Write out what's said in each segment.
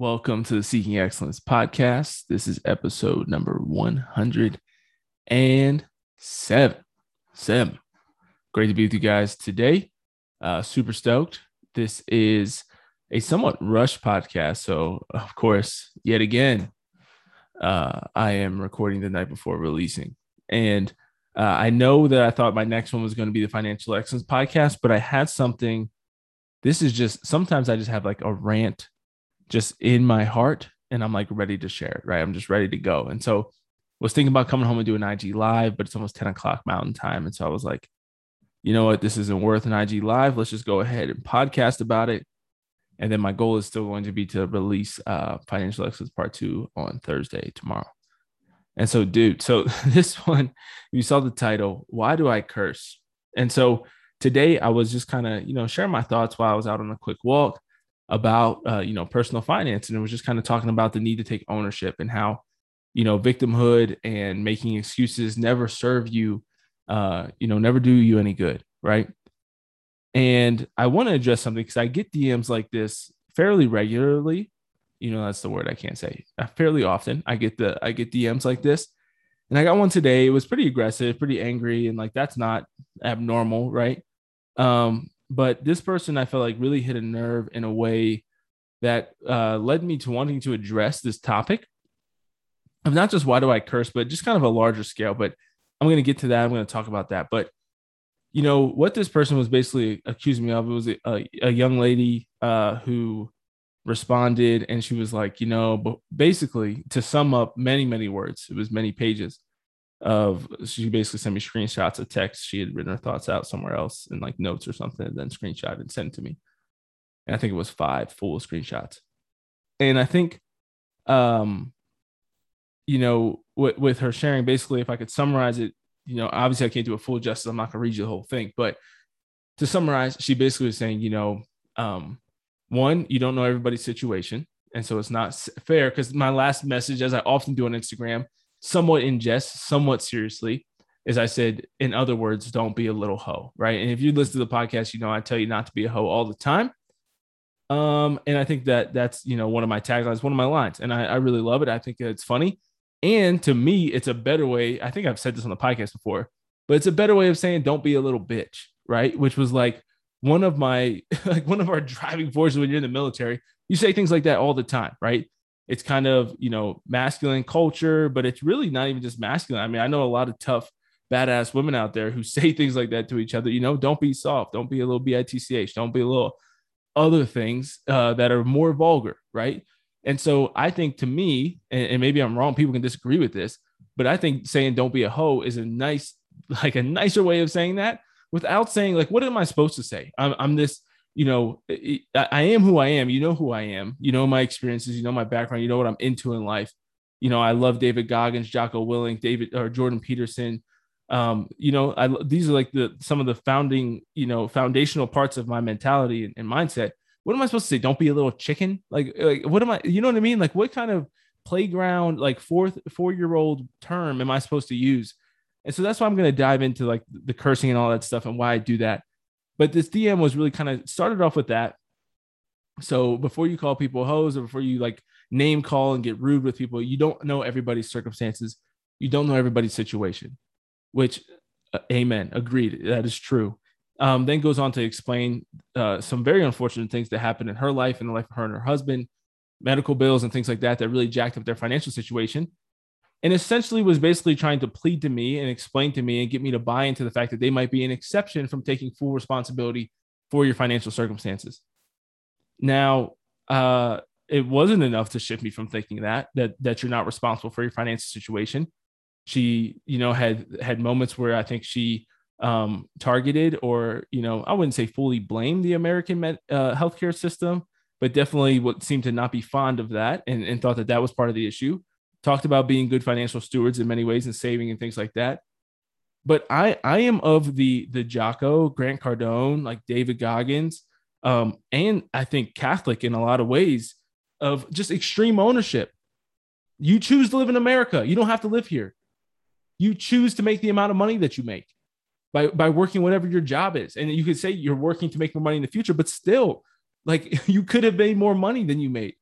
Welcome to the Seeking Excellence podcast. This is episode number 107. Seven. Great to be with you guys today. Uh, super stoked. This is a somewhat rushed podcast. So, of course, yet again, uh, I am recording the night before releasing. And uh, I know that I thought my next one was going to be the Financial Excellence podcast, but I had something. This is just sometimes I just have like a rant just in my heart and I'm like ready to share it, right? I'm just ready to go. And so was thinking about coming home and doing IG live, but it's almost 10 o'clock mountain time. And so I was like, you know what? This isn't worth an IG live. Let's just go ahead and podcast about it. And then my goal is still going to be to release uh, Financial Excellence Part Two on Thursday tomorrow. And so, dude, so this one, you saw the title, Why Do I Curse? And so today I was just kind of, you know, sharing my thoughts while I was out on a quick walk about uh, you know personal finance and it was just kind of talking about the need to take ownership and how you know victimhood and making excuses never serve you uh, you know never do you any good right? And i want to address something because i get dms like this fairly regularly. You know that's the word i can't say uh, fairly often. I get the i get dms like this. And i got one today. It was pretty aggressive pretty angry and like that's not abnormal right? Um but this person I felt like really hit a nerve in a way that uh, led me to wanting to address this topic of not just why do I curse, but just kind of a larger scale. But I'm going to get to that. I'm going to talk about that. But you know what this person was basically accusing me of was a, a young lady uh, who responded and she was like, you know, but basically to sum up many many words, it was many pages of she basically sent me screenshots of text. She had written her thoughts out somewhere else in like notes or something and then screenshot and sent to me. And i think it was five full screenshots. And i think um you know with, with her sharing basically if i could summarize it you know obviously i can't do a full justice. I'm not going to read you the whole thing. But to summarize she basically was saying you know um one you don't know everybody's situation. And so it's not fair because my last message as i often do on instagram somewhat in jest, somewhat seriously, As I said, in other words, don't be a little hoe, right? And if you listen to the podcast, you know I tell you not to be a hoe all the time. Um, and I think that that's you know one of my taglines, one of my lines, and I, I really love it. I think it's funny, and to me, it's a better way. I think I've said this on the podcast before, but it's a better way of saying don't be a little bitch, right? Which was like one of my like one of our driving forces when you're in the military. You say things like that all the time, right? It's kind of you know masculine culture but it's really not even just masculine. I mean i know a lot of tough badass women out there who say things like that to each other you know don't be soft don't be a little bitch don't be a little other things uh, that are more vulgar right? And so i think to me and, and maybe i'm wrong people can disagree with this but i think saying don't be a hoe is a nice like a nicer way of saying that without saying like what am i supposed to say? I'm, I'm this you know, I am who I am. You know who I am. You know my experiences. You know my background. You know what I'm into in life. You know, I love David Goggins, Jocko Willink, David or Jordan Peterson. Um, you know, I these are like the some of the founding, you know, foundational parts of my mentality and, and mindset. What am I supposed to say? Don't be a little chicken. Like, like, what am I? You know what I mean? Like, what kind of playground, like fourth, four year old term am I supposed to use? And so that's why I'm going to dive into like the cursing and all that stuff and why I do that. But this DM was really kind of started off with that. So before you call people hoes or before you like name call and get rude with people, you don't know everybody's circumstances. You don't know everybody's situation, which, uh, amen, agreed. That is true. Um, then goes on to explain uh, some very unfortunate things that happened in her life and the life of her and her husband, medical bills and things like that that really jacked up their financial situation and essentially was basically trying to plead to me and explain to me and get me to buy into the fact that they might be an exception from taking full responsibility for your financial circumstances. Now, uh, it wasn't enough to shift me from thinking that that that you're not responsible for your financial situation. She, you know, had had moments where I think she um, targeted or you know I wouldn't say fully blamed the American med, uh, healthcare system, but definitely what seemed to not be fond of that and, and thought that that was part of the issue talked about being good financial stewards in many ways and saving and things like that. But I I am of the the Jocko, Grant Cardone, like David Goggins, um, and I think Catholic in a lot of ways of just extreme ownership. You choose to live in America. You don't have to live here. You choose to make the amount of money that you make by by working whatever your job is. And you could say you're working to make more money in the future, but still, like you could have made more money than you made.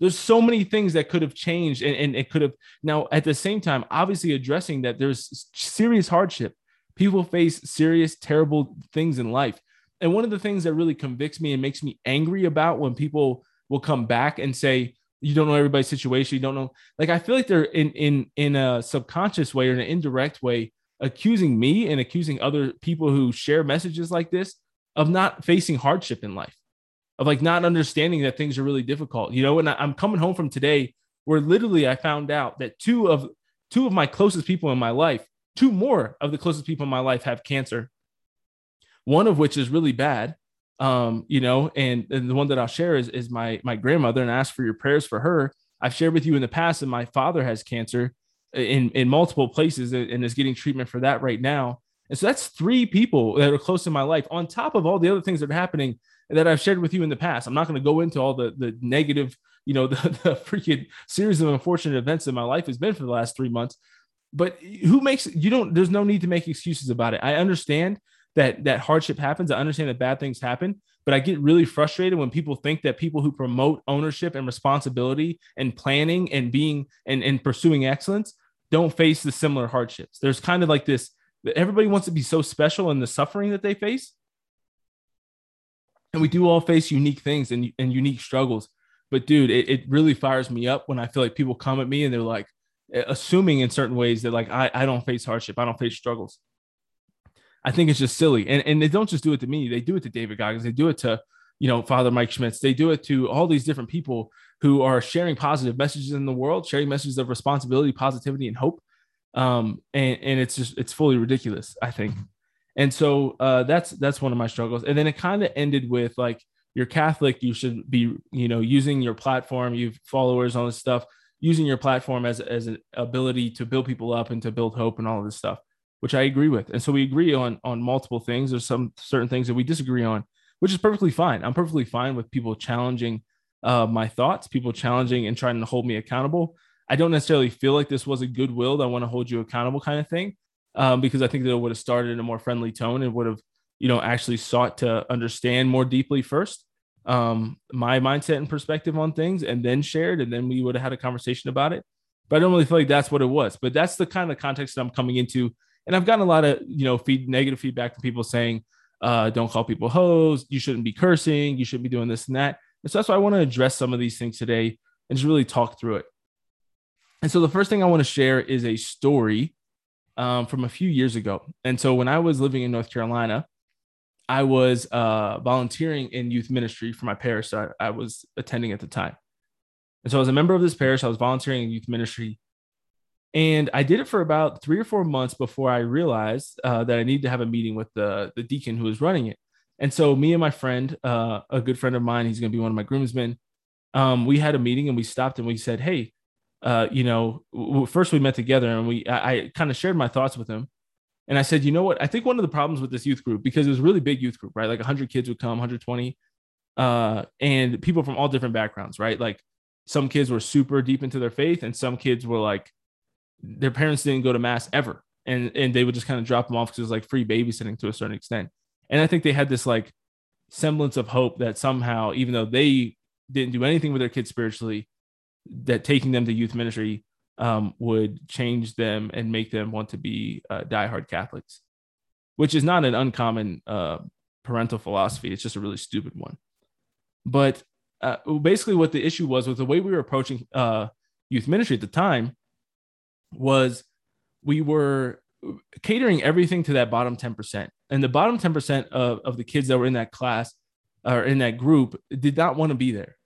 There's so many things that could have changed and, and it could have now at the same time, obviously addressing that there's serious hardship. People face serious, terrible things in life. And one of the things that really convicts me and makes me angry about when people will come back and say, you don't know everybody's situation, you don't know. Like I feel like they're in in in a subconscious way or in an indirect way accusing me and accusing other people who share messages like this of not facing hardship in life, of like not understanding that things are really difficult. You know, and I'm coming home from today where literally I found out that two of two of my closest people in my life, two more of the closest people in my life have cancer. One of which is really bad. Um, you know, and, and the one that I'll share is, is my my grandmother and I ask for your prayers for her. I've shared with you in the past that my father has cancer in in multiple places and is getting treatment for that right now. And so that's three people that are close in my life, on top of all the other things that are happening that I've shared with you in the past. I'm not going to go into all the the negative, you know, the, the freaking series of unfortunate events that my life has been for the last three months. But who makes you don't? There's no need to make excuses about it. I understand that that hardship happens. I understand that bad things happen, but I get really frustrated when people think that people who promote ownership and responsibility and planning and being and, and pursuing excellence don't face the similar hardships. There's kind of like this everybody wants to be so special in the suffering that they face. And we do all face unique things and, and unique struggles. But dude, it, it really fires me up when I feel like people come at me and they're like assuming in certain ways that like I, I don't face hardship, I don't face struggles. I think it's just silly. And, and they don't just do it to me, they do it to David Goggins, they do it to, you know, Father Mike Schmitz, they do it to all these different people who are sharing positive messages in the world, sharing messages of responsibility, positivity, and hope. Um, and, and it's just it's fully ridiculous, I think. And so uh, that's that's one of my struggles. And then it kind of ended with like you're Catholic, you should be you know using your platform, you've followers, all this stuff, using your platform as as an ability to build people up and to build hope and all of this stuff, which I agree with. And so we agree on on multiple things. There's some certain things that we disagree on, which is perfectly fine. I'm perfectly fine with people challenging uh, my thoughts, people challenging and trying to hold me accountable. I don't necessarily feel like this was a goodwill. I want to hold you accountable kind of thing, um, because I think that it would have started in a more friendly tone and would have, you know, actually sought to understand more deeply first um, my mindset and perspective on things, and then shared, and then we would have had a conversation about it. But I don't really feel like that's what it was. But that's the kind of context that I'm coming into, and I've gotten a lot of you know feed negative feedback from people saying, uh, "Don't call people hoes. You shouldn't be cursing. You shouldn't be doing this and that." And so that's why I want to address some of these things today and just really talk through it. And so the first thing I want to share is a story um, from a few years ago. And so when I was living in North Carolina, I was uh, volunteering in youth ministry for my parish that I was attending at the time. And so I was a member of this parish. I was volunteering in youth ministry. And I did it for about three or four months before I realized uh, that I needed to have a meeting with the, the deacon who was running it. And so me and my friend, uh, a good friend of mine, he's going to be one of my groomsmen. Um, we had a meeting and we stopped and we said, Hey, uh, you know, w- first we met together and we, I, I kind of shared my thoughts with him. And I said, you know what? I think one of the problems with this youth group, because it was a really big youth group, right? Like 100 kids would come, 120, uh, and people from all different backgrounds, right? Like some kids were super deep into their faith, and some kids were like, their parents didn't go to mass ever, and and they would just kind of drop them off because it was like free babysitting to a certain extent. And I think they had this like semblance of hope that somehow, even though they didn't do anything with their kids spiritually, that taking them to youth ministry um, would change them and make them want to be uh, diehard Catholics, which is not an uncommon uh, parental philosophy. It's just a really stupid one. But uh, basically, what the issue was with the way we were approaching uh, youth ministry at the time was we were catering everything to that bottom 10%. And the bottom 10% of, of the kids that were in that class or in that group did not want to be there.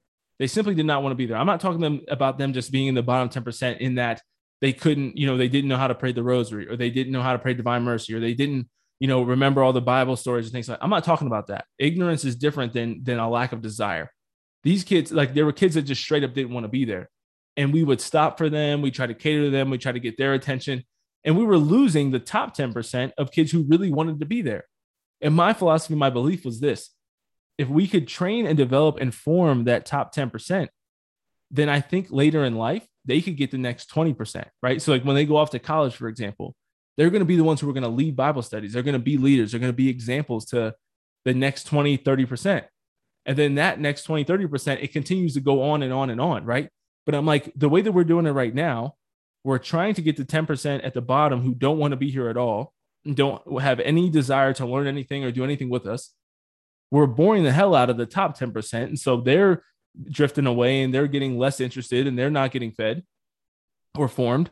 They simply did not want to be there. I'm not talking them about them just being in the bottom 10% in that they couldn't, you know, they didn't know how to pray the rosary or they didn't know how to pray divine mercy or they didn't, you know, remember all the Bible stories and things like I'm not talking about that. Ignorance is different than than a lack of desire. These kids, like there were kids that just straight up didn't want to be there. And we would stop for them. We try to cater to them. We try to get their attention. And we were losing the top 10% of kids who really wanted to be there. And my philosophy, my belief was this if we could train and develop and form that top 10%, then I think later in life, they could get the next 20%, right? So, like when they go off to college, for example, they're going to be the ones who are going to lead Bible studies. They're going to be leaders. They're going to be examples to the next 20, 30%. And then that next 20, 30%, it continues to go on and on and on, right? But I'm like, the way that we're doing it right now, we're trying to get the 10% at the bottom who don't want to be here at all, don't have any desire to learn anything or do anything with us. We're boring the hell out of the top 10%. And so they're drifting away and they're getting less interested and they're not getting fed or formed.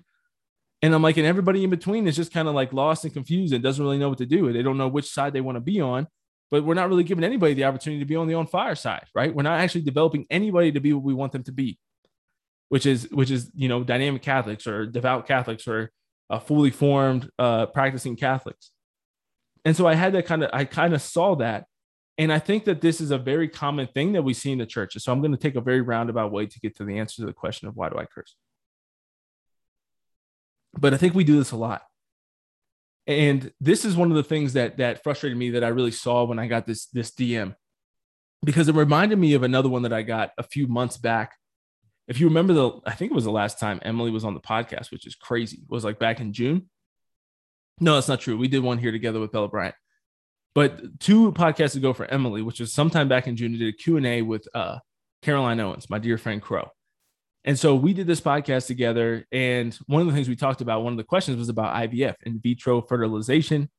And I'm like, and everybody in between is just kind of like lost and confused and doesn't really know what to do. They don't know which side they want to be on but we're not really giving anybody the opportunity to be on the on fire side, right? We're not actually developing anybody to be what we want them to be, which is which is you know dynamic Catholics or devout Catholics or uh, fully formed uh, practicing Catholics. And so I had that kind of I kind of saw that, and I think that this is a very common thing that we see in the churches. So I'm going to take a very roundabout way to get to the answer to the question of why do I curse. But I think we do this a lot. And this is one of the things that that frustrated me that I really saw when I got this this DM because it reminded me of another one that I got a few months back. If you remember the I think it was the last time Emily was on the podcast, which is crazy. It was like back in June. No, that's not true. We did one here together with Bella Bryant. But two podcasts ago for Emily, which was sometime back in June, did a Q&A with uh, Caroline Owens, my dear friend Crow. And so we did this podcast together. And one of the things we talked about, one of the questions was about IVF, in vitro fertilization,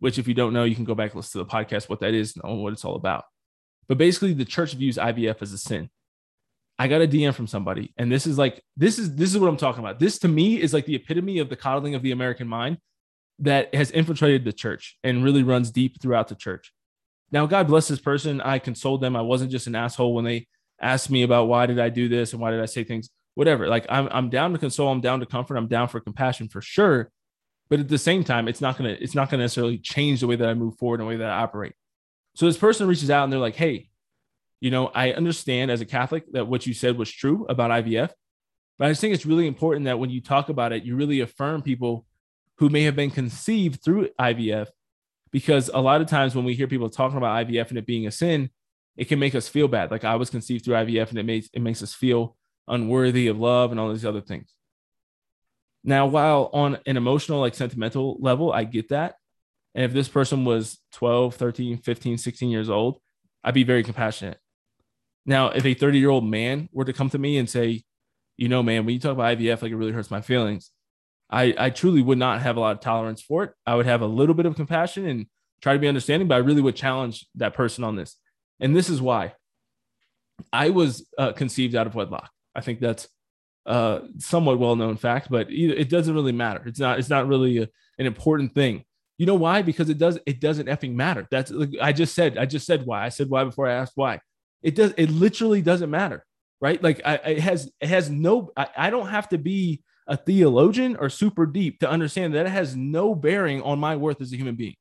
which, if you don't know, you can go back and listen to the podcast, what that is and what it's all about. But basically, the church views IVF as a sin. I got a DM from somebody, and this is like, this is this is what I'm talking about. This to me is like the epitome of the coddling of the American mind that has infiltrated the church and really runs deep throughout the church. Now, God bless this person. I consoled them. I wasn't just an asshole when they asked me about why did I do this and why did I say things, whatever. Like I'm I'm down to console, I'm down to comfort, I'm down for compassion for sure. But at the same time, it's not gonna it's not gonna necessarily change the way that I move forward and the way that I operate. So this person reaches out and they're like, hey, you know, I understand as a Catholic that what you said was true about IVF, but I just think it's really important that when you talk about it, you really affirm people who may have been conceived through IVF, because a lot of times when we hear people talking about IVF and it being a sin, it can make us feel bad. Like I was conceived through IVF and it makes it makes us feel unworthy of love and all these other things. Now, while on an emotional, like sentimental level, I get that. And if this person was 12, 13, 15, 16 years old, I'd be very compassionate. Now, if a 30 year old man were to come to me and say, you know, man, when you talk about IVF, like it really hurts my feelings, I, I truly would not have a lot of tolerance for it. I would have a little bit of compassion and try to be understanding, but I really would challenge that person on this. And this is why I was uh, conceived out of wedlock. I think that's somewhat well known fact, but it doesn't really matter. It's not. It's not really a, an important thing. You know why? Because it does. It doesn't effing matter. That's. Like, I just said. I just said why. I said why before I asked why. It does. It literally doesn't matter, right? Like I, it has. It has no. I, I don't have to be a theologian or super deep to understand that it has no bearing on my worth as a human being.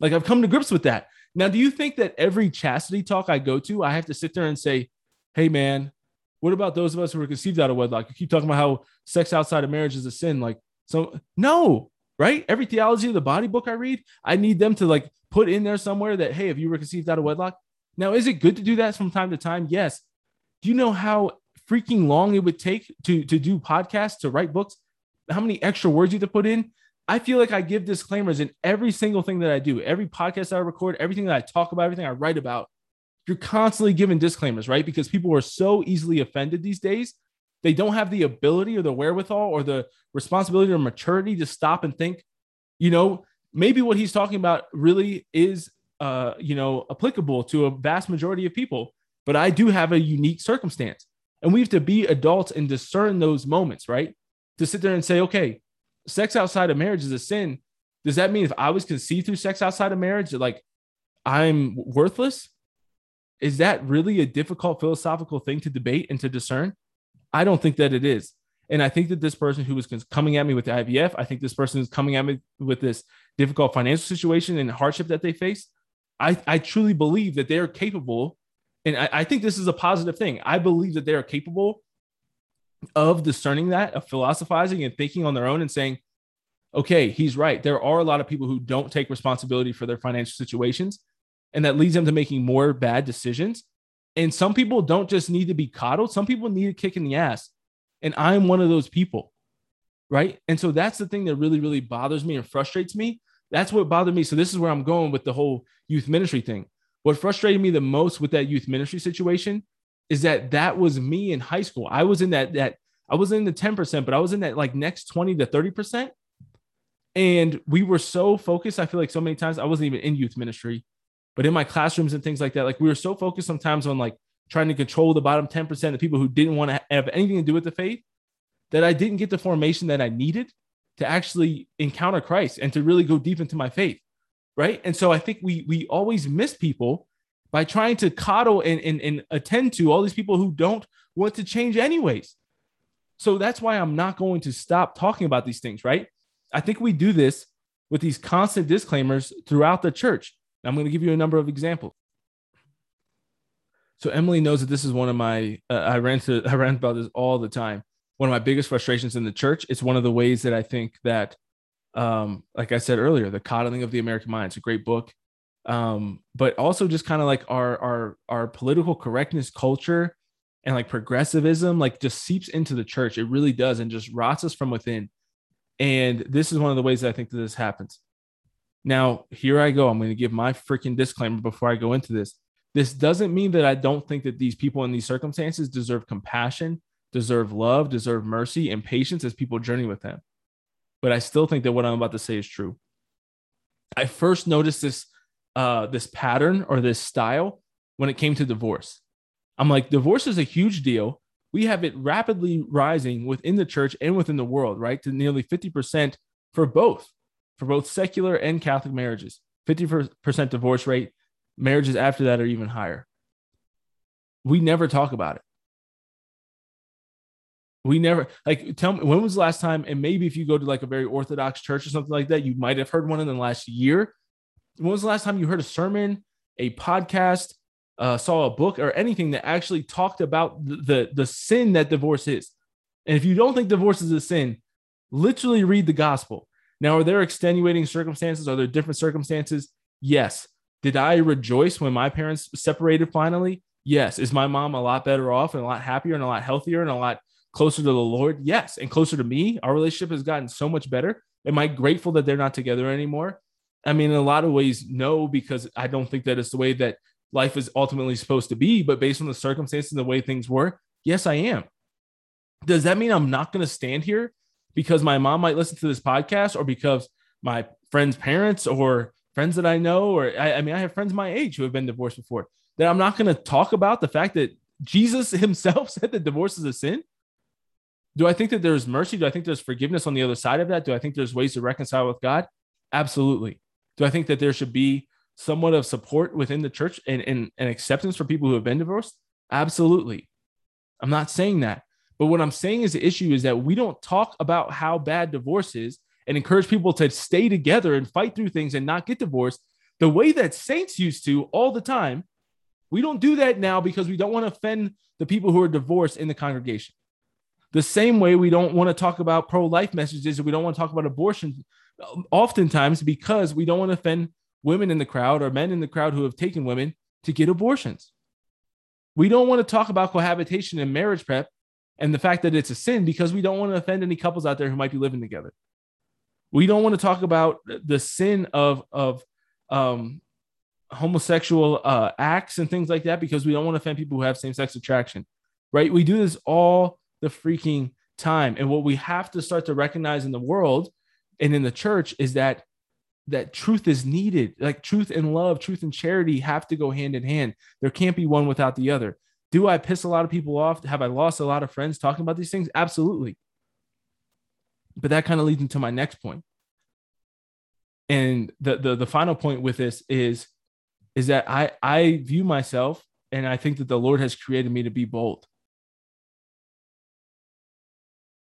Like I've come to grips with that. Now, do you think that every chastity talk I go to, I have to sit there and say, hey, man, what about those of us who were conceived out of wedlock? You keep talking about how sex outside of marriage is a sin. Like, so no, right? Every theology of the body book I read, I need them to like put in there somewhere that, hey, if you were conceived out of wedlock. Now, is it good to do that from time to time? Yes. Do you know how freaking long it would take to, to do podcasts, to write books? How many extra words you have to put in? I feel like I give disclaimers in every single thing that I do, every podcast I record, everything that I talk about, everything I write about. You're constantly giving disclaimers, right? Because people are so easily offended these days. They don't have the ability or the wherewithal or the responsibility or maturity to stop and think, you know, maybe what he's talking about really is, uh, you know, applicable to a vast majority of people. But I do have a unique circumstance. And we have to be adults and discern those moments, right? To sit there and say, okay, sex outside of marriage is a sin, does that mean if I was conceived through sex outside of marriage, like I'm worthless? Is that really a difficult philosophical thing to debate and to discern? I don't think that it is. And I think that this person who was coming at me with the IVF, I think this person is coming at me with this difficult financial situation and hardship that they face. I, I truly believe that they are capable. And I, I think this is a positive thing. I believe that they are capable of discerning that, of philosophizing and thinking on their own and saying, okay, he's right. There are a lot of people who don't take responsibility for their financial situations, and that leads them to making more bad decisions. And some people don't just need to be coddled, some people need a kick in the ass. And I'm one of those people. Right. And so that's the thing that really, really bothers me and frustrates me. That's what bothered me. So this is where I'm going with the whole youth ministry thing. What frustrated me the most with that youth ministry situation is that that was me in high school. I was in that that I was in the 10%, but I was in that like next 20 to 30%. And we were so focused. I feel like so many times I wasn't even in youth ministry, but in my classrooms and things like that, like we were so focused sometimes on like trying to control the bottom 10% of people who didn't want to have anything to do with the faith that I didn't get the formation that I needed to actually encounter Christ and to really go deep into my faith. Right. And so I think we we always miss people by trying to coddle and, and, and attend to all these people who don't want to change anyways. So that's why I'm not going to stop talking about these things, right? I think we do this with these constant disclaimers throughout the church. I'm going to give you a number of examples. So Emily knows that this is one of my uh, I rant I rant about this all the time. One of my biggest frustrations in the church. It's one of the ways that I think that, um, like I said earlier, the coddling of the American mind. It's a great book, um, but also just kind of like our our our political correctness culture and like progressivism like just seeps into the church. It really does, and just rots us from within. And this is one of the ways that I think that this happens. Now, here I go. I'm going to give my freaking disclaimer before I go into this. This doesn't mean that I don't think that these people in these circumstances deserve compassion, deserve love, deserve mercy and patience as people journey with them. But I still think that what I'm about to say is true. I first noticed this uh, this pattern or this style when it came to divorce. I'm like, divorce is a huge deal. We have it rapidly rising within the church and within the world, right? To nearly 50% for both, for both secular and Catholic marriages. 50% divorce rate, marriages after that are even higher. We never talk about it. We never like tell me when was the last time, and maybe if you go to like a very orthodox church or something like that, you might have heard one in the last year. When was the last time you heard a sermon, a podcast, uh, saw a book, or anything that actually talked about the, the the sin that divorce is? And if you don't think divorce is a sin, literally read the gospel. Now, are there extenuating circumstances? Are there different circumstances? Yes. Did I rejoice when my parents separated finally? Yes. Is my mom a lot better off and a lot happier and a lot healthier and a lot closer to the Lord? Yes. And closer to me? Our relationship has gotten so much better. Am I grateful that they're not together anymore? I mean, in a lot of ways, no, because I don't think that it's the way that life is ultimately supposed to be. But based on the circumstances and the way things were, yes, I am. Does that mean I'm not going to stand here because my mom might listen to this podcast or because my friend's parents or friends that I know, or I, I mean, I have friends my age who have been divorced before, that I'm not going to talk about the fact that Jesus himself said that divorce is a sin. Do I think that there's mercy? Do I think there's forgiveness on the other side of that? Do I think there's ways to reconcile with God? Absolutely. Do I think that there should be somewhat of support within the church and, and, and acceptance for people who have been divorced? Absolutely. I'm not saying that. But what I'm saying is the issue is that we don't talk about how bad divorce is and encourage people to stay together and fight through things and not get divorced the way that saints used to all the time. We don't do that now because we don't want to offend the people who are divorced in the congregation. The same way we don't want to talk about pro life messages we don't want to talk about abortion oftentimes because we don't want to offend women in the crowd or men in the crowd who have taken women to get abortions. We don't want to talk about cohabitation and marriage prep and the fact that it's a sin because we don't want to offend any couples out there who might be living together. We don't want to talk about the sin of of um, homosexual uh, acts and things like that because we don't want to offend people who have same sex attraction, right? We do this all the freaking time, and what we have to start to recognize in the world and in the church is that that truth is needed. Like truth and love, truth and charity have to go hand in hand. There can't be one without the other. Do I piss a lot of people off? Have I lost a lot of friends talking about these things? Absolutely. But that kind of leads into my next point. And the, the the final point with this is is that I I view myself and I think that the Lord has created me to be bold.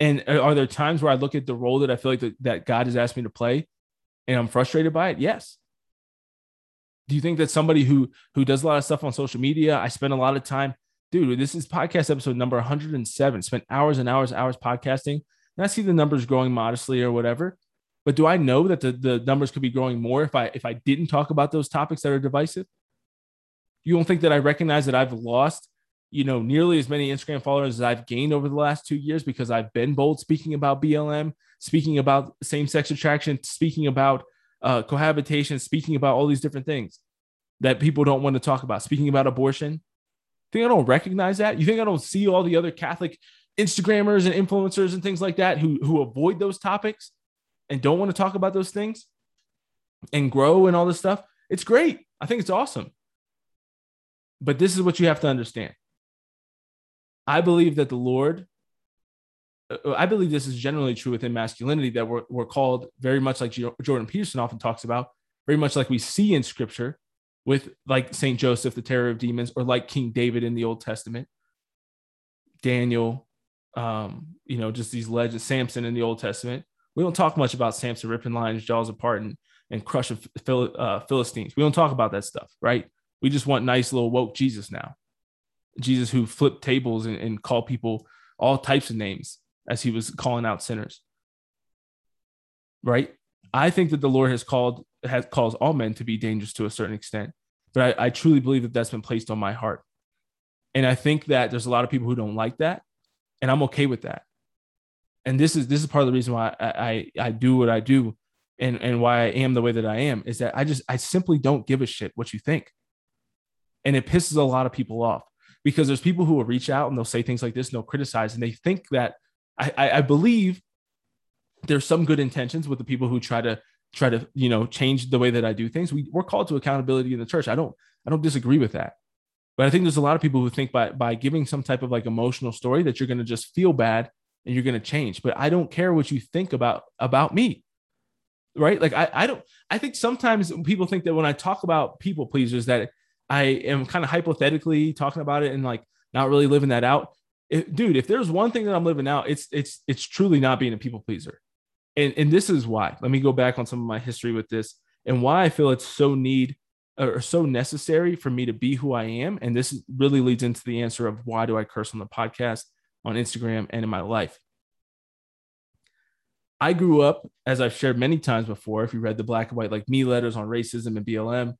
And are there times where I look at the role that I feel like that, that God has asked me to play and I'm frustrated by it? Yes. Do you think that somebody who who does a lot of stuff on social media, I spend a lot of time, dude, this is podcast episode number 107. Spent hours and hours, and hours podcasting. And I see the numbers growing modestly or whatever. But do I know that the, the numbers could be growing more if I if I didn't talk about those topics that are divisive? You don't think that I recognize that I've lost, you know, nearly as many Instagram followers as I've gained over the last two years because I've been bold speaking about BLM, speaking about same-sex attraction, speaking about uh, cohabitation, speaking about all these different things. that people don't want to talk about. Speaking about abortion, think I don't recognize that? You think I don't see all the other Catholic Instagrammers and influencers and things like that who who avoid those topics and don't want to talk about those things and grow and all this stuff? It's great. I think it's awesome. But this is what you have to understand. I believe that the Lord, uh, I believe this is generally true within masculinity that we're, we're called very much like Jordan Peterson often talks about, very much like we see in scripture with like St. Joseph, the terror of demons, or like King David in the Old Testament, Daniel, um, you know, just these legends, Samson in the Old Testament. We don't talk much about Samson ripping lions' jaws apart and, and crushing Phil, uh, Philistines. We don't talk about that stuff, right? We just want nice little woke Jesus now. Jesus who flipped tables and, and called people all types of names as he was calling out sinners. Right? I think that the Lord has called has calls all men to be dangerous to a certain extent, but I, I truly believe that that's been placed on my heart, and I think that there's a lot of people who don't like that, and I'm okay with that. And this is this is part of the reason why I I, I do what I do, and and why I am the way that I am is that I just I simply don't give a shit what you think, and it pisses a lot of people off because there's people who will reach out and they'll say things like this and they'll criticize and they think that I, I, I believe there's some good intentions with the people who try to try to you know change the way that I do things. We, we're called to accountability in the church. I don't I don't disagree with that. But I think there's a lot of people who think by by giving some type of like emotional story that you're going to just feel bad and you're going to change. But I don't care what you think about about me. Right? Like I I don't I think sometimes people think that when I talk about people pleasers that I am kind of hypothetically talking about it and like not really living that out. Dude, if there's one thing that I'm living out, it's it's it's truly not being a people pleaser. And and this is why. Let me go back on some of my history with this and why I feel it's so need or so necessary for me to be who I am. And this really leads into the answer of why do I curse on the podcast, on Instagram, and in my life. I grew up, as I've shared many times before, if you read the black and white like me letters on racism and BLM,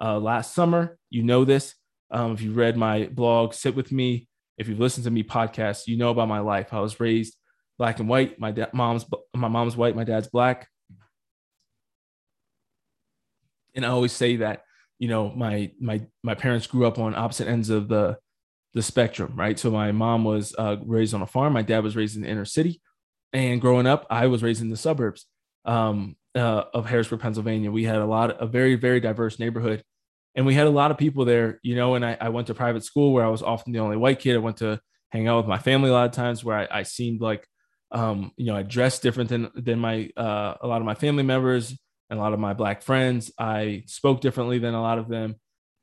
uh, last summer. You know this. Um, if you read my blog, Sit With Me, if you've listened to me podcast, you know about my life. I was raised black and white. My da- mom's my mom's white, my dad's black. And I always say that, you know, my my my parents grew up on opposite ends of the the spectrum, right? So my mom was uh, raised on a farm, my dad was raised in the inner city, and growing up, I was raised in the suburbs. Um, uh, of Harrisburg, Pennsylvania. We had a lot, a very, very diverse neighborhood, and we had a lot of people there, you know. And I, I went to private school where I was often the only white kid. I went to hang out with my family a lot of times where I, I seemed like, um, you know, I dressed different than than my uh, a lot of my family members and a lot of my black friends. I spoke differently than a lot of them,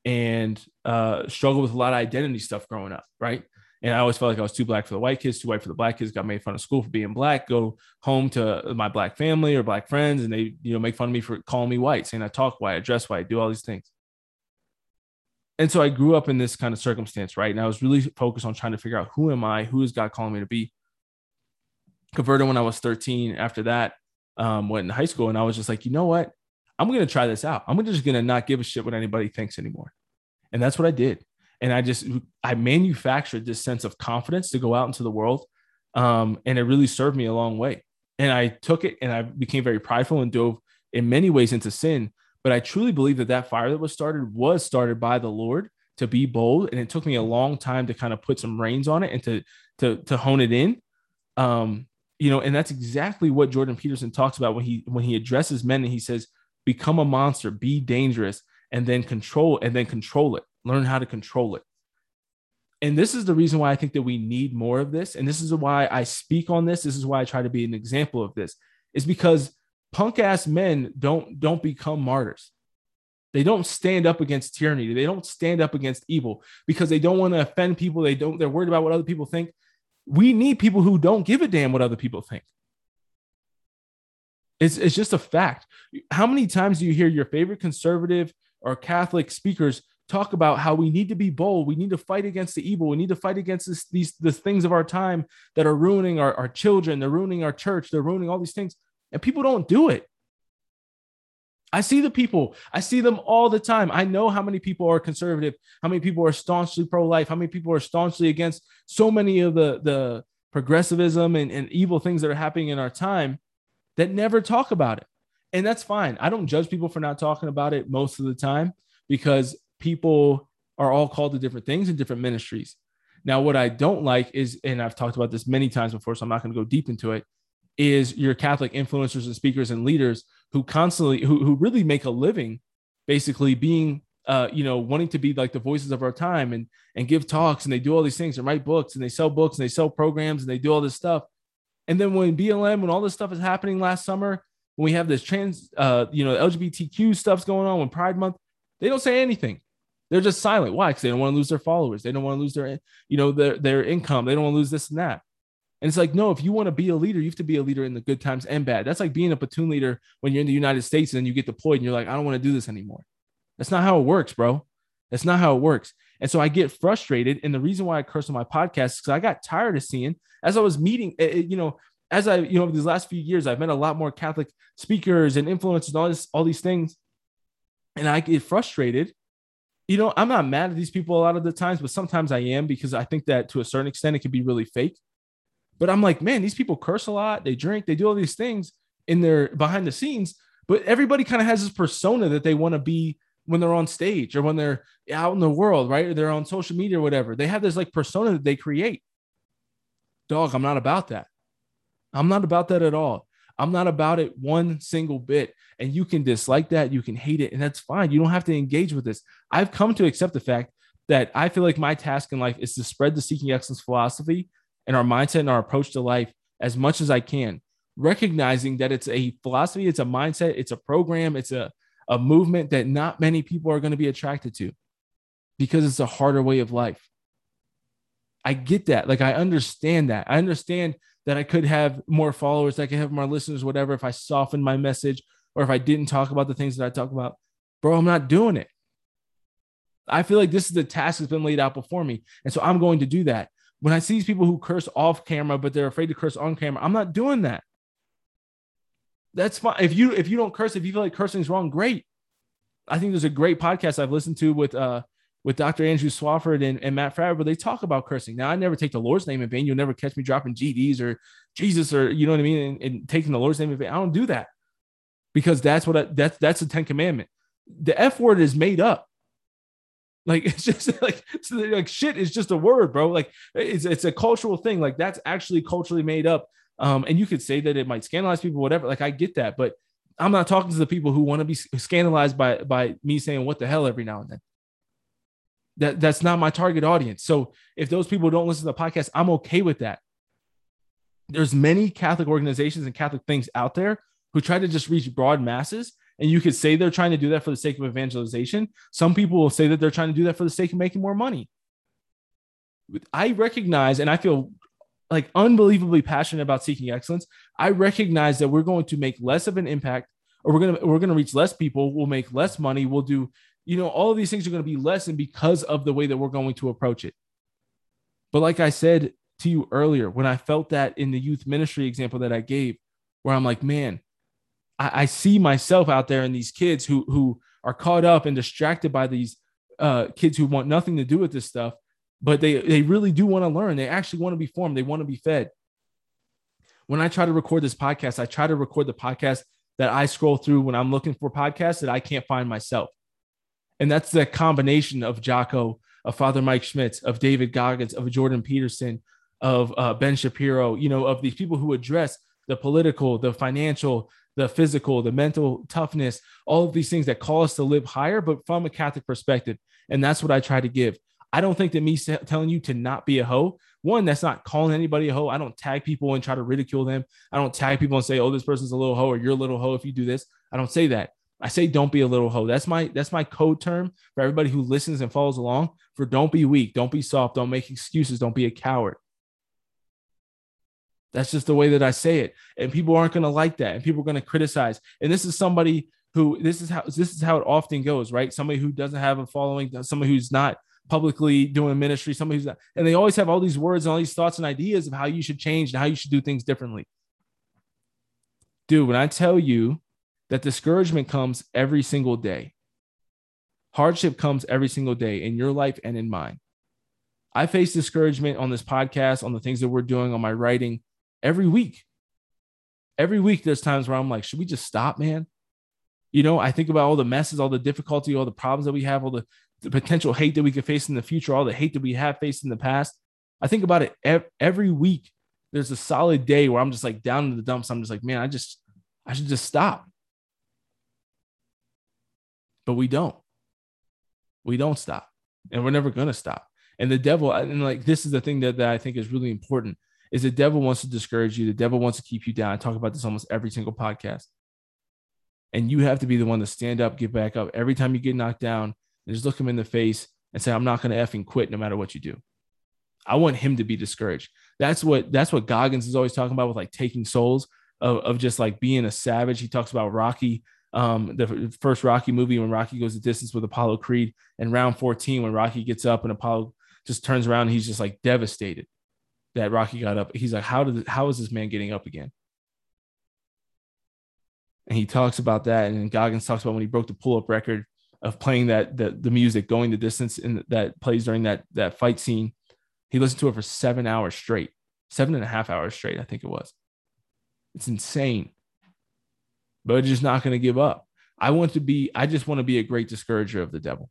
and uh, struggled with a lot of identity stuff growing up, right? And I always felt like I was too black for the white kids, too white for the black kids. Got made fun of school for being black. Go home to my black family or black friends, and they, you know, make fun of me for calling me white, saying I talk white, I dress white, do all these things. And so I grew up in this kind of circumstance, right? And I was really focused on trying to figure out who am I, who is God calling me to be. Converted when I was 13. After that, um, went in high school, and I was just like, you know what? I'm gonna try this out. I'm just gonna not give a shit what anybody thinks anymore. And that's what I did and I just I manufactured this sense of confidence to go out into the world, um, and it really served me a long way. And I took it and I became very prideful and dove in many ways into sin. But I truly believe that that fire that was started was started by the Lord to be bold, and it took me a long time to kind of put some reins on it and to to to hone it in. Um, you know, and that's exactly what Jordan Peterson talks about when he when he addresses men and he says, "Become a monster, be dangerous, and then control and then control it." Learn how to control it. And this is the reason why I think that we need more of this. And this is why I speak on this. This is why I try to be an example of this, is because punk ass men don't don't become martyrs. They don't stand up against tyranny. They don't stand up against evil because they don't want to offend people. They don't, they're worried about what other people think. We need people who don't give a damn what other people think. It's, it's just a fact. How many times do you hear your favorite conservative or Catholic speakers talk about how we need to be bold. We need to fight against the evil. We need to fight against this, these the things of our time that are ruining our, our children. They're ruining our church. They're ruining all these things. And people don't do it. I see the people. I see them all the time. I know how many people are conservative, how many people are staunchly pro-life, how many people are staunchly against so many of the, the progressivism and, and evil things that are happening in our time that never talk about it. And that's fine. I don't judge people for not talking about it most of the time because people are all called to different things in different ministries. Now, what I don't like is, and I've talked about this many times before, so I'm not going to go deep into it, is your Catholic influencers and speakers and leaders who constantly, who, who really make a living basically being, uh, you know, wanting to be like the voices of our time and, and give talks and they do all these things and write books and they sell books and they sell programs and they do all this stuff. And then when BLM, when all this stuff is happening last summer, when we have this trans, uh, you know, LGBTQ stuff's going on, when Pride Month, they don't say anything. They're just silent. Why? Because they don't want to lose their followers. They don't want to lose their, you know, their their income. They don't want to lose this and that. And it's like, no, if you want to be a leader, you have to be a leader in the good times and bad. That's like being a platoon leader when you're in the United States and then you get deployed and you're like, I don't want to do this anymore. That's not how it works, bro. That's not how it works. And so I get frustrated. And the reason why I curse on my podcast is because I got tired of seeing as I was meeting, eh, eh, you know, as I, you know, these last few years, I've met a lot more Catholic speakers and influencers and all this, all these things. And I get frustrated you know, I'm not mad at these people a lot of the times, but sometimes I am because I think that to a certain extent it can be really fake. But I'm like, man, these people curse a lot, they drink, they do all these things in their behind the scenes, but everybody kind of has this persona that they want to be when they're on stage or when they're out in the world, right? Or they're on social media or whatever. They have this like persona that they create. Dog, I'm not about that. I'm not about that at all. I'm not about it one single bit. And you can dislike that, you can hate it, and that's fine. You don't have to engage with this. I've come to accept the fact that I feel like my task in life is to spread the seeking excellence philosophy and our mindset and our approach to life as much as I can, recognizing that it's a philosophy, it's a mindset, it's a program, it's a, a movement that not many people are going to be attracted to because it's a harder way of life. I get that. Like, I understand that. I understand that I could have more followers, I could have more listeners, whatever, if I softened my message or if I didn't talk about the things that I talk about. Bro, I'm not doing it. I feel like this is the task that's been laid out before me. And so I'm going to do that. When I see these people who curse off camera, but they're afraid to curse on camera, I'm not doing that. That's fine. If you if you don't curse, if you feel like cursing is wrong, great. I think there's a great podcast I've listened to with uh with Dr. Andrew Swafford and, and Matt Fraber, they talk about cursing. Now, I never take the Lord's name in vain. You'll never catch me dropping GDs or Jesus or you know what I mean, and, and taking the Lord's name in vain. I don't do that because that's what I, that's that's the Ten Commandment. The F word is made up. Like it's just like like shit is just a word, bro. Like it's it's a cultural thing. Like that's actually culturally made up. Um, and you could say that it might scandalize people, whatever. Like I get that, but I'm not talking to the people who want to be scandalized by by me saying what the hell every now and then that that's not my target audience. So if those people don't listen to the podcast, I'm okay with that. There's many Catholic organizations and Catholic things out there who try to just reach broad masses. And you could say they're trying to do that for the sake of evangelization. Some people will say that they're trying to do that for the sake of making more money. I recognize and I feel like unbelievably passionate about seeking excellence. I recognize that we're going to make less of an impact or we're going to we're going to reach less people, we'll make less money, we'll do you know, all of these things are going to be lessened because of the way that we're going to approach it. But like I said to you earlier, when I felt that in the youth ministry example that I gave, where I'm like, man, I, I see myself out there in these kids who who are caught up and distracted by these uh, kids who want nothing to do with this stuff, but they they really do want to learn. They actually want to be formed. They want to be fed. When I try to record this podcast, I try to record the podcast that I scroll through when I'm looking for podcasts that I can't find myself. And that's the combination of Jocko, of Father Mike Schmitz, of David Goggins, of Jordan Peterson, of uh, Ben Shapiro, you know, of these people who address the political, the financial, the physical, the mental toughness, all of these things that call us to live higher, but from a Catholic perspective. And that's what I try to give. I don't think that me telling you to not be a hoe, one, that's not calling anybody a hoe. I don't tag people and try to ridicule them. I don't tag people and say, oh, this person's a little hoe or you're a little hoe if you do this. I don't say that. I say don't be a little hoe. That's my that's my code term for everybody who listens and follows along for don't be weak, don't be soft, don't make excuses, don't be a coward. That's just the way that I say it. And people aren't going to like that and people are going to criticize. And this is somebody who this is how this is how it often goes, right? Somebody who doesn't have a following, somebody who's not publicly doing ministry, somebody who's not, and they always have all these words and all these thoughts and ideas of how you should change and how you should do things differently. Dude, when I tell you that discouragement comes every single day. Hardship comes every single day in your life and in mine. I face discouragement on this podcast, on the things that we're doing, on my writing every week. Every week, there's times where I'm like, should we just stop, man? You know, I think about all the messes, all the difficulty, all the problems that we have, all the, the potential hate that we could face in the future, all the hate that we have faced in the past. I think about it ev- every week. There's a solid day where I'm just like down in the dumps. I'm just like, man, I just, I should just stop. But we don't. We don't stop. And we're never going to stop. And the devil, and like this is the thing that, that I think is really important, is the devil wants to discourage you. The devil wants to keep you down. I talk about this almost every single podcast. And you have to be the one to stand up, get back up. Every time you get knocked down, and just look him in the face and say, I'm not going to effing quit no matter what you do. I want him to be discouraged. That's what that's what Goggins is always talking about with like taking souls of, of just like being a savage. He talks about Rocky, um, the first Rocky movie when Rocky goes the distance with Apollo Creed, and round 14 when Rocky gets up and Apollo just turns around, he's just like devastated that Rocky got up. He's like, how did how is this man getting up again? And he talks about that, and Goggins talks about when he broke the pull-up record of playing that the, the music going the distance in that plays during that that fight scene he listened to it for seven hours straight seven and a half hours straight i think it was it's insane but just not going to give up i want to be i just want to be a great discourager of the devil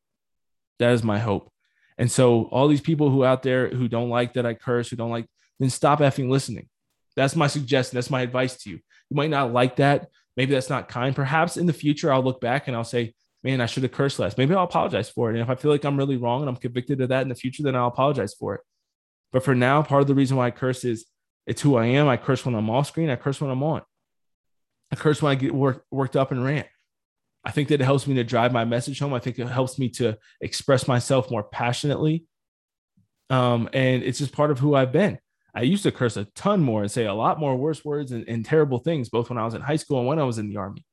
that is my hope and so all these people who out there who don't like that i curse who don't like then stop effing listening that's my suggestion that's my advice to you you might not like that maybe that's not kind perhaps in the future i'll look back and i'll say man, I should have cursed less. Maybe I'll apologize for it. And if I feel like I'm really wrong and I'm convicted of that in the future, then I'll apologize for it. But for now, part of the reason why I curse is it's who I am. I curse when I'm off screen. I curse when I'm on. I curse when I get work, worked up and rant. I think that it helps me to drive my message home. I think it helps me to express myself more passionately. Um, and it's just part of who I've been. I used to curse a ton more and say a lot more worse words and, and terrible things, both when I was in high school and when I was in the army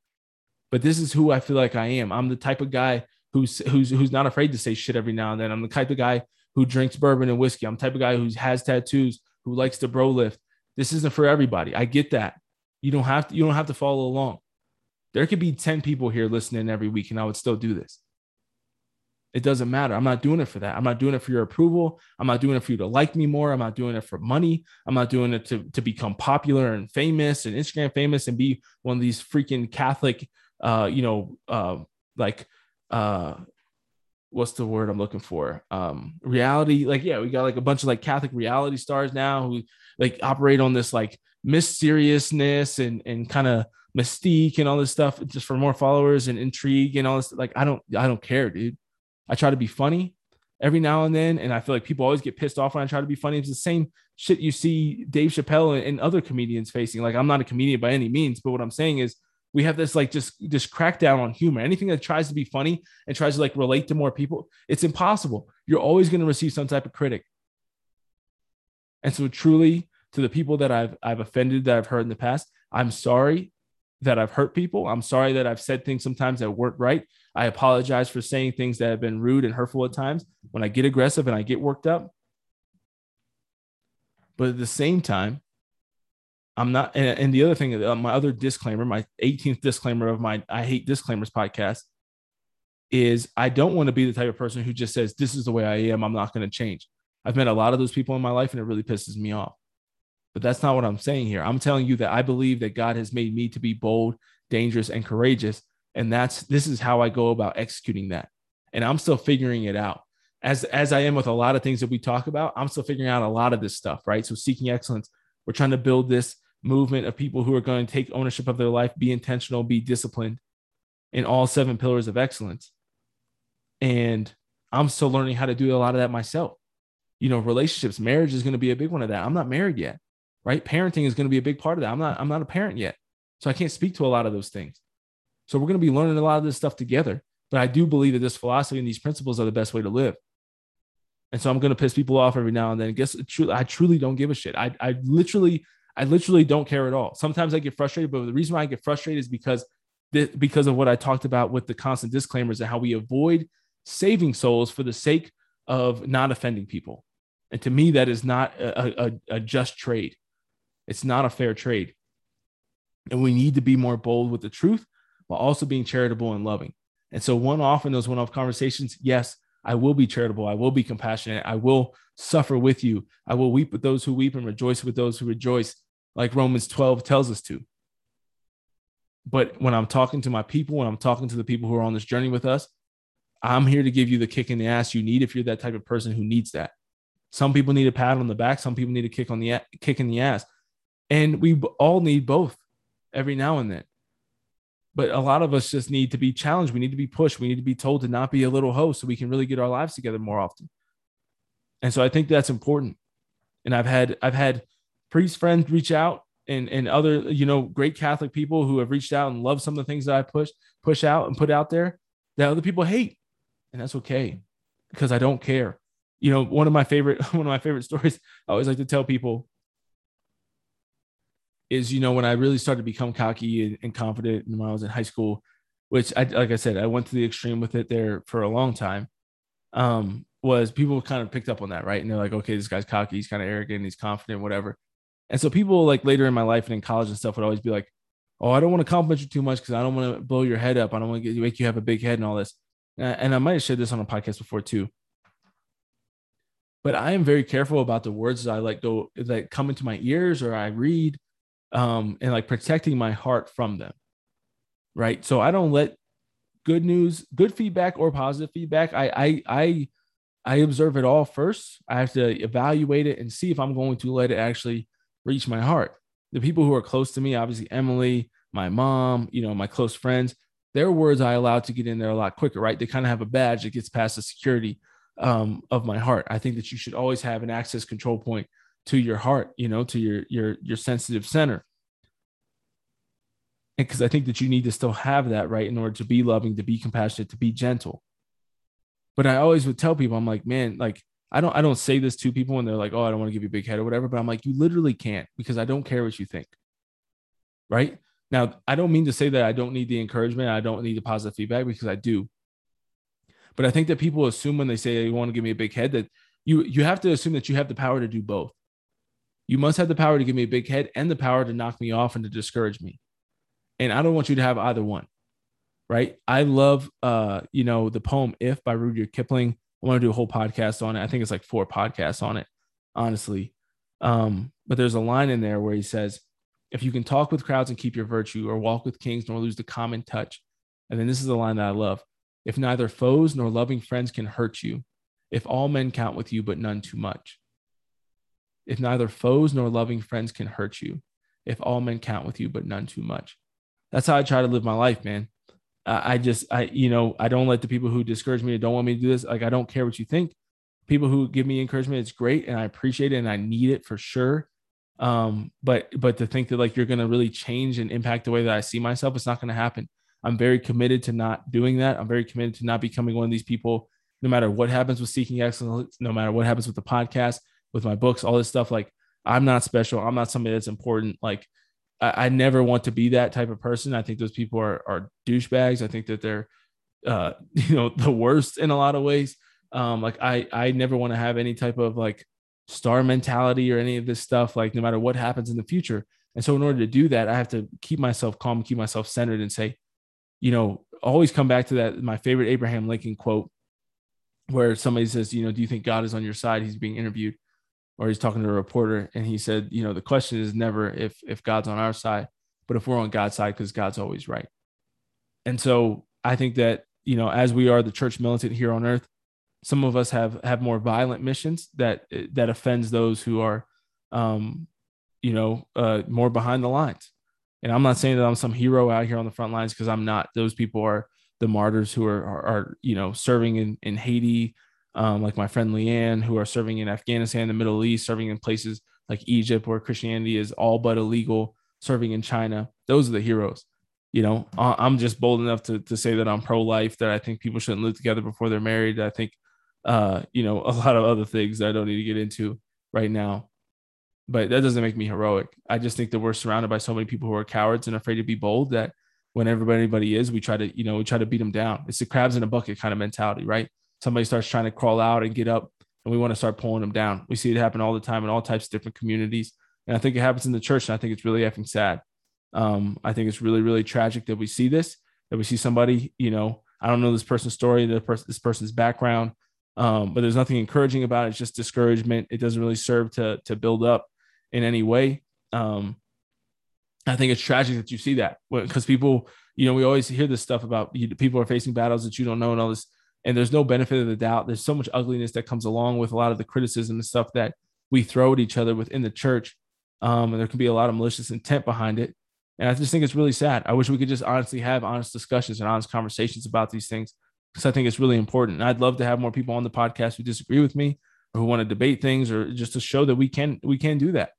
but this is who I feel like I am. I'm the type of guy who's who's who's not afraid to say shit every now and then. I'm the type of guy who drinks bourbon and whiskey. I'm the type of guy who has tattoos, who likes to bro lift. This isn't for everybody. I get that. You don't have to you don't have to follow along. There could be 10 people here listening every week and I would still do this. It doesn't matter. I'm not doing it for that. I'm not doing it for your approval. I'm not doing it for you to like me more. I'm not doing it for money. I'm not doing it to, to become popular and famous and Instagram famous and be one of these freaking Catholic uh, you know, uh, like uh, what's the word I'm looking for? Um, reality. Like, yeah, we got like a bunch of like Catholic reality stars now who like operate on this like mysteriousness and and kind of mystique and all this stuff just for more followers and intrigue and all this. Like, I don't, I don't care, dude. I try to be funny every now and then, and I feel like people always get pissed off when I try to be funny. It's the same shit you see Dave Chappelle and, and other comedians facing. Like, I'm not a comedian by any means, but what I'm saying is we have this like just just crackdown on humor. Anything that tries to be funny and tries to like relate to more people, it's impossible. You're always going to receive some type of critic. And so truly to the people that I've I've offended that I've heard in the past, I'm sorry that I've hurt people. I'm sorry that I've said things sometimes that weren't right. I apologize for saying things that have been rude and hurtful at times when I get aggressive and I get worked up. But at the same time, I'm not. And, and the other thing, uh, my other disclaimer, my 18th disclaimer of my I hate disclaimers podcast is I don't want to be the type of person who just says, This is the way I am. I'm not going to change. I've met a lot of those people in my life and it really pisses me off. But that's not what I'm saying here. I'm telling you that I believe that God has made me to be bold, dangerous, and courageous. And that's this is how I go about executing that. And I'm still figuring it out. As as I am with a lot of things that we talk about, I'm still figuring out a lot of this stuff, right? So seeking excellence, we're trying to build this movement of people who are going to take ownership of their life, be intentional, be disciplined in all seven pillars of excellence. And I'm still learning how to do a lot of that myself. You know, relationships, marriage is going to be a big one of that. I'm not married yet, right? Parenting is going to be a big part of that. I'm not, I'm not a parent yet. So I can't speak to a lot of those things. So we're going to be learning a lot of this stuff together. But I do believe that this philosophy and these principles are the best way to live. And so I'm going to piss people off every now and then. Guess I truly don't give a shit. I, I literally I literally don't care at all. Sometimes I get frustrated, but the reason why I get frustrated is because because of what I talked about with the constant disclaimers and how we avoid saving souls for the sake of not offending people. And to me, that is not a, a, a just trade. It's not a fair trade. And we need to be more bold with the truth while also being charitable and loving. And so, one off in those one off conversations, yes, I will be charitable. I will be compassionate. I will suffer with you. I will weep with those who weep and rejoice with those who rejoice like Romans 12 tells us to. But when I'm talking to my people, when I'm talking to the people who are on this journey with us, I'm here to give you the kick in the ass you need if you're that type of person who needs that. Some people need a pat on the back, some people need a kick on the kick in the ass. And we all need both every now and then. But a lot of us just need to be challenged. We need to be pushed. We need to be told to not be a little host so we can really get our lives together more often. And so I think that's important. And I've had I've had priest friends reach out and and other you know great Catholic people who have reached out and love some of the things that I push push out and put out there that other people hate, and that's okay because I don't care. You know, one of my favorite one of my favorite stories I always like to tell people is you know when I really started to become cocky and, and confident when I was in high school, which I like I said I went to the extreme with it there for a long time. Um, was people kind of picked up on that, right? And they're like, okay, this guy's cocky, he's kind of arrogant, he's confident, whatever. And so people like later in my life and in college and stuff would always be like, "Oh, I don't want to compliment you too much because I don't want to blow your head up. I don't want to make you have a big head and all this." And I might have shared this on a podcast before too. But I am very careful about the words that I let go that come into my ears or I read, um, and like protecting my heart from them. Right. So I don't let good news, good feedback or positive feedback. I I I I observe it all first. I have to evaluate it and see if I'm going to let it actually reach my heart. The people who are close to me, obviously Emily, my mom, you know, my close friends, their words I allow to get in there a lot quicker, right? They kind of have a badge that gets past the security um, of my heart. I think that you should always have an access control point to your heart, you know, to your your your sensitive center. And because I think that you need to still have that, right, in order to be loving, to be compassionate, to be gentle. But I always would tell people, I'm like, man, like I don't I don't say this to people when they're like, oh, I don't want to give you a big head or whatever, but I'm like, you literally can't because I don't care what you think. Right. Now, I don't mean to say that I don't need the encouragement, I don't need the positive feedback because I do. But I think that people assume when they say you want to give me a big head that you you have to assume that you have the power to do both. You must have the power to give me a big head and the power to knock me off and to discourage me. And I don't want you to have either one. Right? I love uh, you know, the poem If by Rudyard Kipling I want to do a whole podcast on it. I think it's like four podcasts on it, honestly. Um, but there's a line in there where he says, if you can talk with crowds and keep your virtue, or walk with kings nor lose the common touch. And then this is the line that I love. If neither foes nor loving friends can hurt you, if all men count with you, but none too much. If neither foes nor loving friends can hurt you, if all men count with you, but none too much. That's how I try to live my life, man. I just, I, you know, I don't let the people who discourage me, or don't want me to do this. Like, I don't care what you think. People who give me encouragement, it's great, and I appreciate it, and I need it for sure. Um, but, but to think that like you're going to really change and impact the way that I see myself, it's not going to happen. I'm very committed to not doing that. I'm very committed to not becoming one of these people. No matter what happens with seeking excellence, no matter what happens with the podcast, with my books, all this stuff, like I'm not special. I'm not somebody that's important. Like I, I, never want to be that type of person. I think those people are are douchebags. I think that they're uh, you know the worst in a lot of ways. Um, like I I never want to have any type of like star mentality or any of this stuff. Like no matter what happens in the future. And so in order to do that, I have to keep myself calm, keep myself centered, and say, you know, always come back to that my favorite Abraham Lincoln quote, where somebody says, you know, do you think God is on your side? He's being interviewed or he's talking to a reporter and he said, you know, the question is never if if God's on our side, but if we're on God's side because God's always right. And so I think that, you know, as we are the church militant here on earth, some of us have have more violent missions that that offends those who are um you know, uh more behind the lines. And I'm not saying that I'm some hero out here on the front lines because I'm not. Those people are the martyrs who are, are, are you know serving in in Haiti, um, like my friend Leanne, who are serving in Afghanistan, the Middle East, serving in places like Egypt where Christianity is all but illegal, serving in China. Those are the heroes. You know, I'm just bold enough to, to say that I'm pro life, that I think people shouldn't live together before they're married. I think, uh, you know, a lot of other things that I don't need to get into right now. But that doesn't make me heroic. I just think that we're surrounded by so many people who are cowards and afraid to be bold that when everybody, anybody is, we try to, you know, we try to beat them down. It's the crabs in a bucket kind of mentality, right? Somebody starts trying to crawl out and get up and we want to start pulling them down. We see it happen all the time in all types of different communities. And I think it happens in the church. And I think it's really effing sad. Um, I think it's really, really tragic that we see this, that we see somebody, you know, I don't know this person's story, the this person's background, um, but there's nothing encouraging about it. It's just discouragement. It doesn't really serve to, to build up in any way. Um, I think it's tragic that you see that because people, you know, we always hear this stuff about you, people are facing battles that you don't know and all this, and there's no benefit of the doubt. There's so much ugliness that comes along with a lot of the criticism and stuff that we throw at each other within the church. Um, and there can be a lot of malicious intent behind it. And I just think it's really sad. I wish we could just honestly have honest discussions and honest conversations about these things because I think it's really important. And I'd love to have more people on the podcast who disagree with me or who want to debate things or just to show that we can we can do that.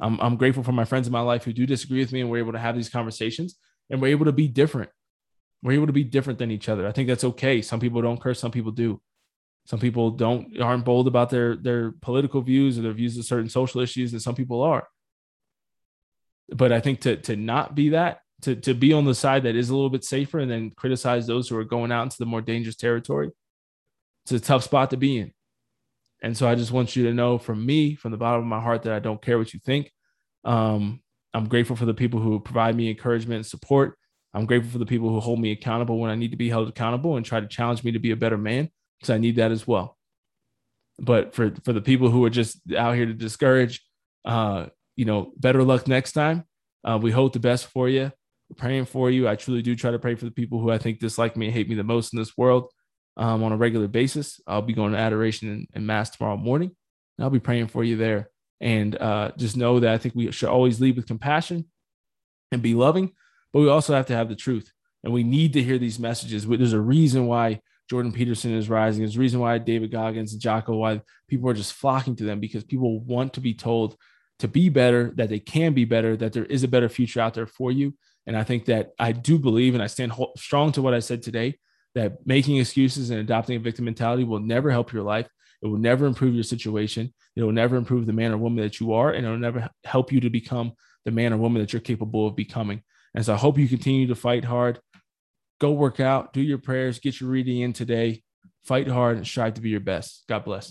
I'm, I'm grateful for my friends in my life who do disagree with me and we're able to have these conversations and we're able to be different. We're able to be different than each other. I think that's okay. Some people don't curse, some people do. Some people don't aren't bold about their their political views or their views of certain social issues, and some people are. But I think to to not be that, to to be on the side that is a little bit safer and then criticize those who are going out into the more dangerous territory, it's a tough spot to be in. And so I just want you to know from me, from the bottom of my heart, that I don't care what you think. Um, I'm grateful for the people who provide me encouragement and support. I'm grateful for the people who hold me accountable when I need to be held accountable and try to challenge me to be a better man because I need that as well. But for for the people who are just out here to discourage, uh, you know, better luck next time. Uh, we hope the best for you. We're praying for you. I truly do try to pray for the people who I think dislike me and hate me the most in this world um, on a regular basis. I'll be going to adoration and, and mass tomorrow morning. I'll be praying for you there. And uh, just know that I think we should always lead with compassion and be loving, but we also have to have the truth. And we need to hear these messages. There's a reason why Jordan Peterson is rising. There's a reason why David Goggins and Jocko, why people are just flocking to them because people want to be told to be better, that they can be better, that there is a better future out there for you. And I think that I do believe, and I stand strong to what I said today, that making excuses and adopting a victim mentality will never help your life. It will never improve your situation. It will never improve the man or woman that you are, and it will never help you to become the man or woman that you're capable of becoming. And so I hope you continue to fight hard. Go work out, do your prayers, get your reading in today, fight hard, and strive to be your best. God bless.